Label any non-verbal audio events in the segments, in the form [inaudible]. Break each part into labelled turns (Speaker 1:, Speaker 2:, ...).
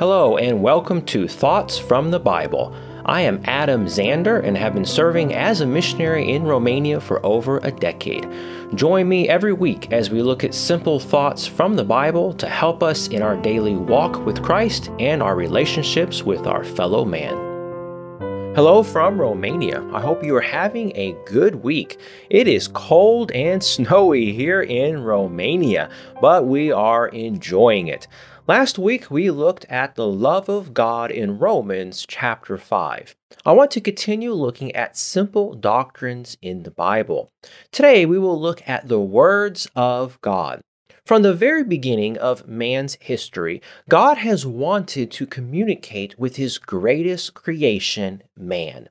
Speaker 1: Hello, and welcome to Thoughts from the Bible. I am Adam Zander and have been serving as a missionary in Romania for over a decade. Join me every week as we look at simple thoughts from the Bible to help us in our daily walk with Christ and our relationships with our fellow man. Hello from Romania. I hope you are having a good week. It is cold and [laughs] snowy here in Romania, but we are enjoying it. Last week, we looked at the love of God in Romans chapter 5. I want to continue looking at simple doctrines in the Bible. Today, we will look at the words of God. From the very beginning of man's history, God has wanted to communicate with his greatest creation, man.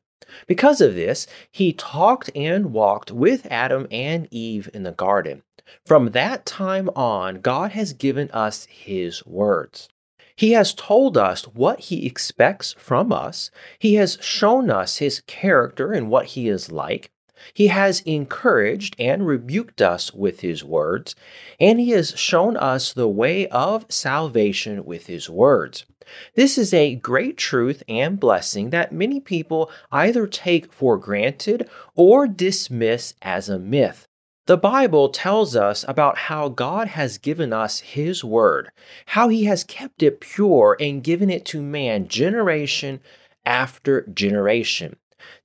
Speaker 1: Because of this, he talked and walked with Adam and Eve in the garden. From that time on, God has given us His words. He has told us what He expects from us. He has shown us His character and what He is like. He has encouraged and rebuked us with His words, and He has shown us the way of salvation with His words. This is a great truth and blessing that many people either take for granted or dismiss as a myth. The Bible tells us about how God has given us His Word, how He has kept it pure and given it to man generation after generation.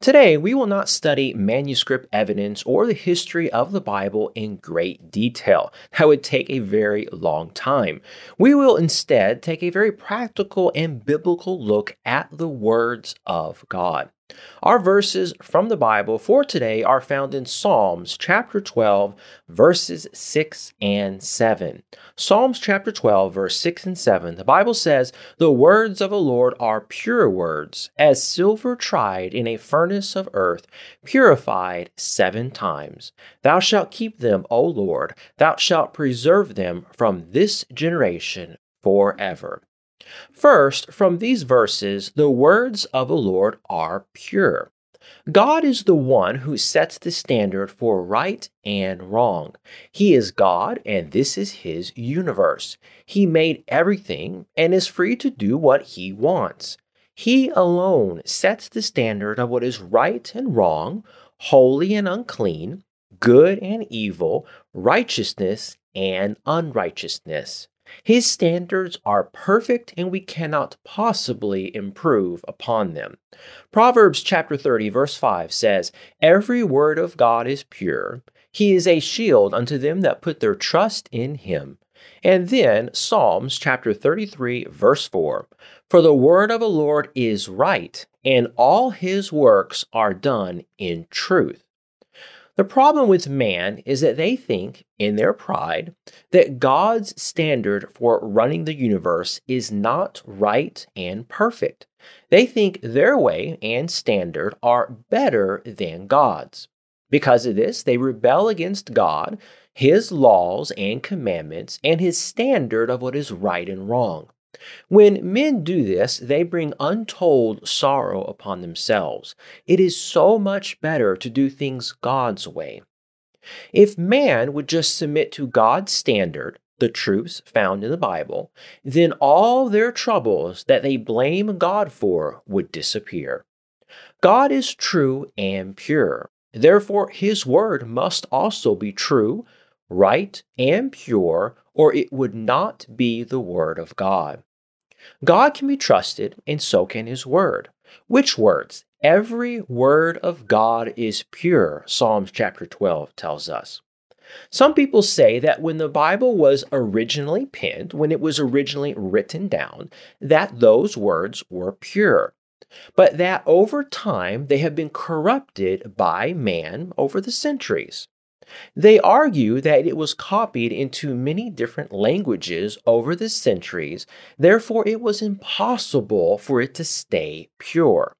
Speaker 1: Today, we will not study manuscript evidence or the history of the Bible in great detail. That would take a very long time. We will instead take a very practical and biblical look at the words of God. Our verses from the Bible for today are found in Psalms chapter 12, verses 6 and 7. Psalms chapter 12, verse 6 and 7, the Bible says, The words of the Lord are pure words, as silver tried in a furnace of earth, purified seven times. Thou shalt keep them, O Lord, thou shalt preserve them from this generation forever. First, from these verses, the words of the Lord are pure. God is the one who sets the standard for right and wrong. He is God, and this is His universe. He made everything and is free to do what He wants. He alone sets the standard of what is right and wrong, holy and unclean, good and evil, righteousness and unrighteousness. His standards are perfect and we cannot possibly improve upon them. Proverbs chapter 30 verse 5 says, "Every word of God is pure; he is a shield unto them that put their trust in him." And then Psalms chapter 33 verse 4, "For the word of the Lord is right, and all his works are done in truth." The problem with man is that they think, in their pride, that God's standard for running the universe is not right and perfect. They think their way and standard are better than God's. Because of this, they rebel against God, His laws and commandments, and His standard of what is right and wrong. When men do this, they bring untold sorrow upon themselves. It is so much better to do things God's way. If man would just submit to God's standard, the truths found in the Bible, then all their troubles that they blame God for would disappear. God is true and pure. Therefore, his word must also be true, right, and pure, or it would not be the Word of God. God can be trusted, and so can His Word. Which words? Every word of God is pure, Psalms chapter 12 tells us. Some people say that when the Bible was originally penned, when it was originally written down, that those words were pure. But that over time they have been corrupted by man over the centuries. They argue that it was copied into many different languages over the centuries, therefore, it was impossible for it to stay pure.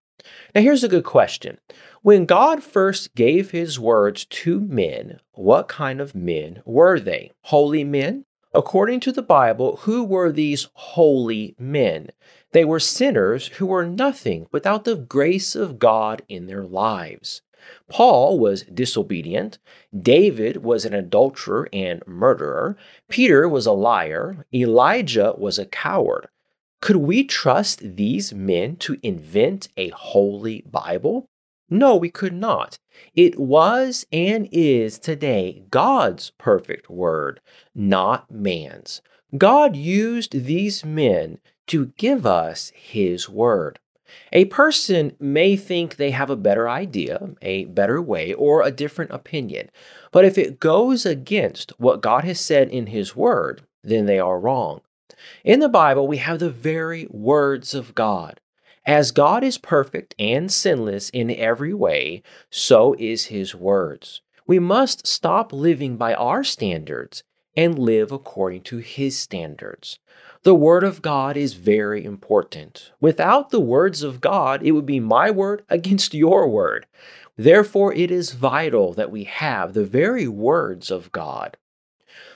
Speaker 1: Now, here's a good question. When God first gave his words to men, what kind of men were they? Holy men? According to the Bible, who were these holy men? They were sinners who were nothing without the grace of God in their lives. Paul was disobedient. David was an adulterer and murderer. Peter was a liar. Elijah was a coward. Could we trust these men to invent a holy Bible? No, we could not. It was and is today God's perfect word, not man's. God used these men to give us his word. A person may think they have a better idea, a better way, or a different opinion, but if it goes against what God has said in his word, then they are wrong. In the Bible, we have the very words of God. As God is perfect and sinless in every way, so is his words. We must stop living by our standards and live according to his standards. The Word of God is very important. Without the words of God, it would be my word against your word. Therefore, it is vital that we have the very words of God.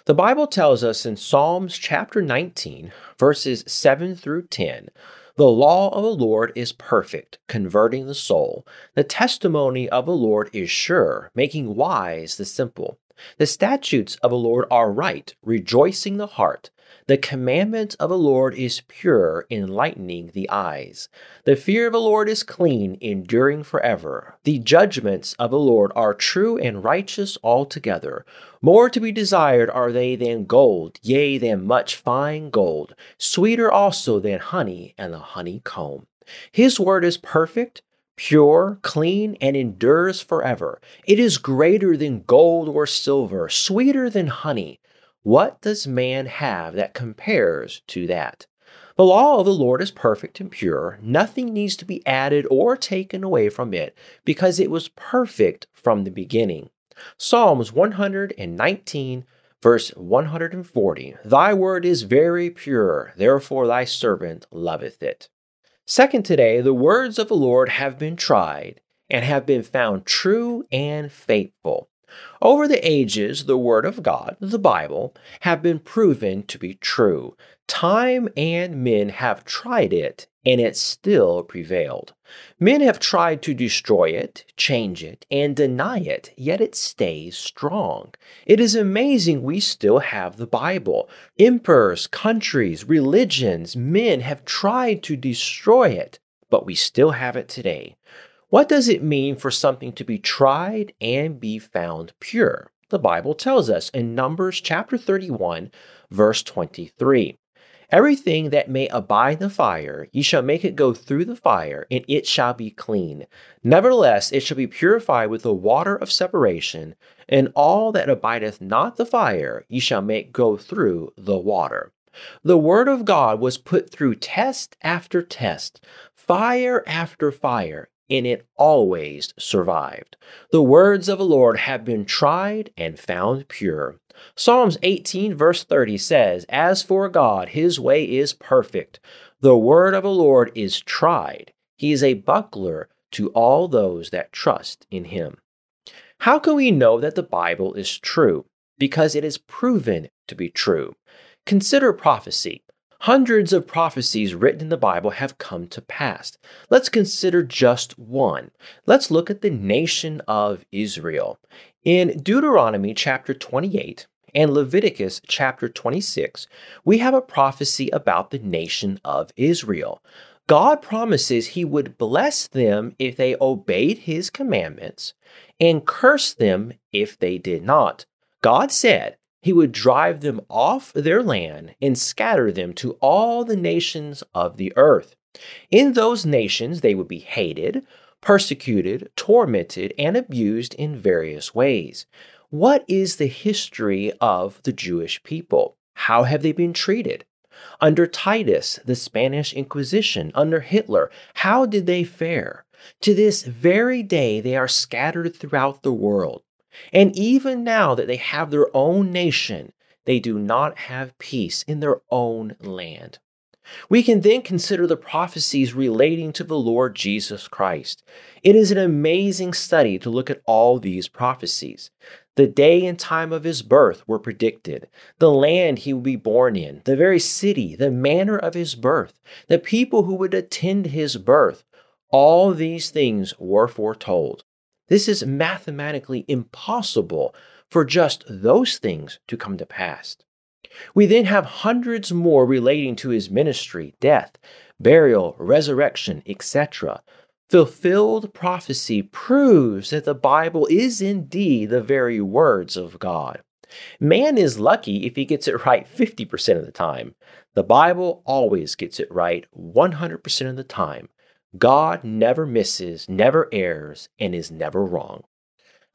Speaker 1: The Bible tells us in Psalms chapter 19, verses 7 through 10 the law of the Lord is perfect, converting the soul. The testimony of the Lord is sure, making wise the simple. The statutes of the Lord are right, rejoicing the heart. The commandment of the Lord is pure, enlightening the eyes. The fear of the Lord is clean, enduring forever. The judgments of the Lord are true and righteous altogether. More to be desired are they than gold, yea, than much fine gold, sweeter also than honey and the honeycomb. His word is perfect, pure, clean, and endures forever. It is greater than gold or silver, sweeter than honey. What does man have that compares to that? The law of the Lord is perfect and pure. Nothing needs to be added or taken away from it because it was perfect from the beginning. Psalms 119, verse 140 Thy word is very pure, therefore thy servant loveth it. Second, today, the words of the Lord have been tried and have been found true and faithful. Over the ages, the Word of God, the Bible, have been proven to be true. Time and men have tried it, and it still prevailed. Men have tried to destroy it, change it, and deny it, yet it stays strong. It is amazing we still have the Bible. Emperors, countries, religions, men have tried to destroy it, but we still have it today. What does it mean for something to be tried and be found pure? The Bible tells us in Numbers chapter 31, verse 23. Everything that may abide the fire, ye shall make it go through the fire, and it shall be clean. Nevertheless, it shall be purified with the water of separation, and all that abideth not the fire, ye shall make go through the water. The Word of God was put through test after test, fire after fire, and it always survived. The words of the Lord have been tried and found pure. Psalms 18, verse 30 says, As for God, his way is perfect. The word of the Lord is tried. He is a buckler to all those that trust in him. How can we know that the Bible is true? Because it is proven to be true. Consider prophecy. Hundreds of prophecies written in the Bible have come to pass. Let's consider just one. Let's look at the nation of Israel. In Deuteronomy chapter 28 and Leviticus chapter 26, we have a prophecy about the nation of Israel. God promises he would bless them if they obeyed his commandments and curse them if they did not. God said, he would drive them off their land and scatter them to all the nations of the earth. In those nations, they would be hated, persecuted, tormented, and abused in various ways. What is the history of the Jewish people? How have they been treated? Under Titus, the Spanish Inquisition, under Hitler, how did they fare? To this very day, they are scattered throughout the world. And even now that they have their own nation, they do not have peace in their own land. We can then consider the prophecies relating to the Lord Jesus Christ. It is an amazing study to look at all these prophecies. The day and time of his birth were predicted, the land he would be born in, the very city, the manner of his birth, the people who would attend his birth. All these things were foretold. This is mathematically impossible for just those things to come to pass. We then have hundreds more relating to his ministry, death, burial, resurrection, etc. Fulfilled prophecy proves that the Bible is indeed the very words of God. Man is lucky if he gets it right 50% of the time. The Bible always gets it right 100% of the time. God never misses, never errs, and is never wrong.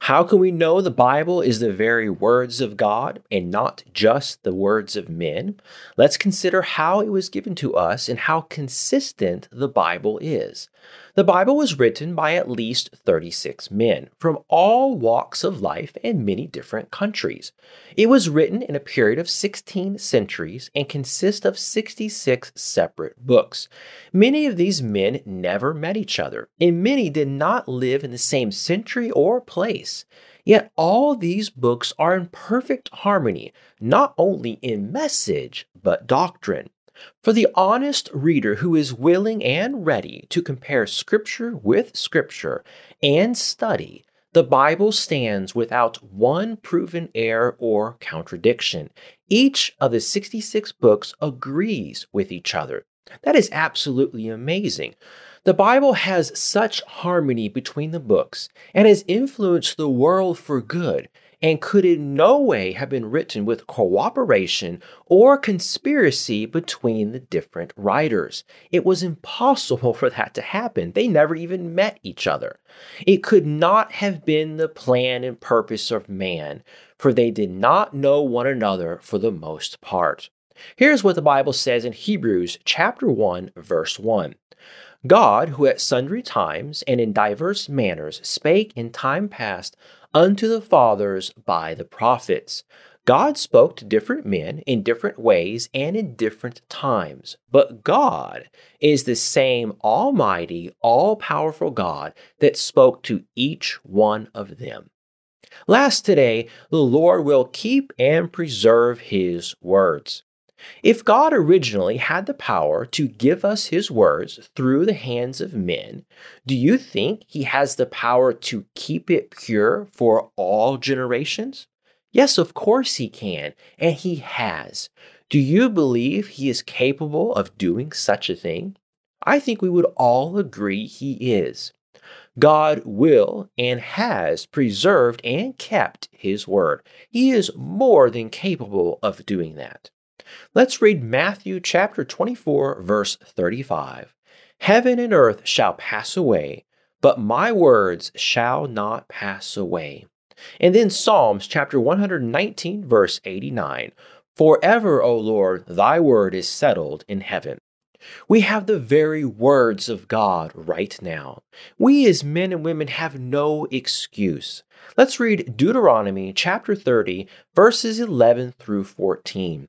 Speaker 1: How can we know the Bible is the very words of God and not just the words of men? Let's consider how it was given to us and how consistent the Bible is. The Bible was written by at least 36 men from all walks of life and many different countries. It was written in a period of 16 centuries and consists of 66 separate books. Many of these men never met each other, and many did not live in the same century or place. Yet all these books are in perfect harmony, not only in message, but doctrine. For the honest reader who is willing and ready to compare Scripture with Scripture and study, the Bible stands without one proven error or contradiction. Each of the 66 books agrees with each other. That is absolutely amazing. The Bible has such harmony between the books and has influenced the world for good and could in no way have been written with cooperation or conspiracy between the different writers. It was impossible for that to happen. They never even met each other. It could not have been the plan and purpose of man, for they did not know one another for the most part. Here's what the Bible says in Hebrews chapter 1 verse 1. God, who at sundry times and in diverse manners spake in time past unto the fathers by the prophets. God spoke to different men in different ways and in different times, but God is the same almighty, all powerful God that spoke to each one of them. Last today, the Lord will keep and preserve His words. If God originally had the power to give us His words through the hands of men, do you think He has the power to keep it pure for all generations? Yes, of course He can, and He has. Do you believe He is capable of doing such a thing? I think we would all agree He is. God will and has preserved and kept His word. He is more than capable of doing that. Let's read Matthew chapter 24, verse 35. Heaven and earth shall pass away, but my words shall not pass away. And then Psalms chapter 119, verse 89. Forever, O Lord, thy word is settled in heaven. We have the very words of God right now. We as men and women have no excuse. Let's read Deuteronomy chapter 30, verses 11 through 14.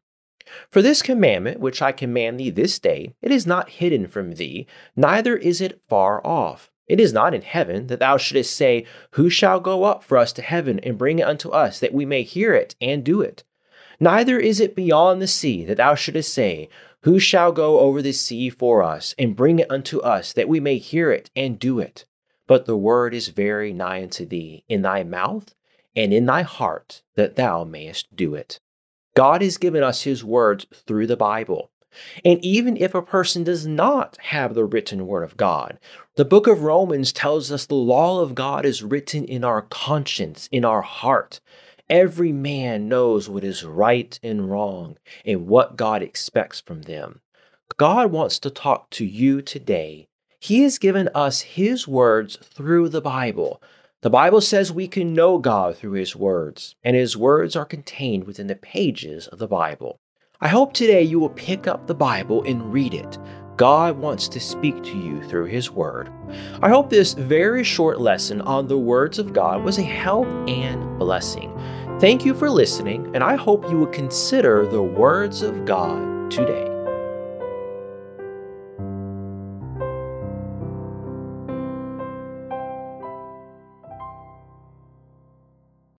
Speaker 1: For this commandment which I command thee this day, it is not hidden from thee, neither is it far off. It is not in heaven that thou shouldest say, Who shall go up for us to heaven and bring it unto us, that we may hear it and do it? Neither is it beyond the sea that thou shouldest say, Who shall go over the sea for us and bring it unto us, that we may hear it and do it? But the word is very nigh unto thee, in thy mouth and in thy heart, that thou mayest do it. God has given us His words through the Bible. And even if a person does not have the written word of God, the book of Romans tells us the law of God is written in our conscience, in our heart. Every man knows what is right and wrong and what God expects from them. God wants to talk to you today. He has given us His words through the Bible. The Bible says we can know God through His words, and His words are contained within the pages of the Bible. I hope today you will pick up the Bible and read it. God wants to speak to you through His Word. I hope this very short lesson on the words of God was a help and blessing. Thank you for listening, and I hope you will consider the words of God today.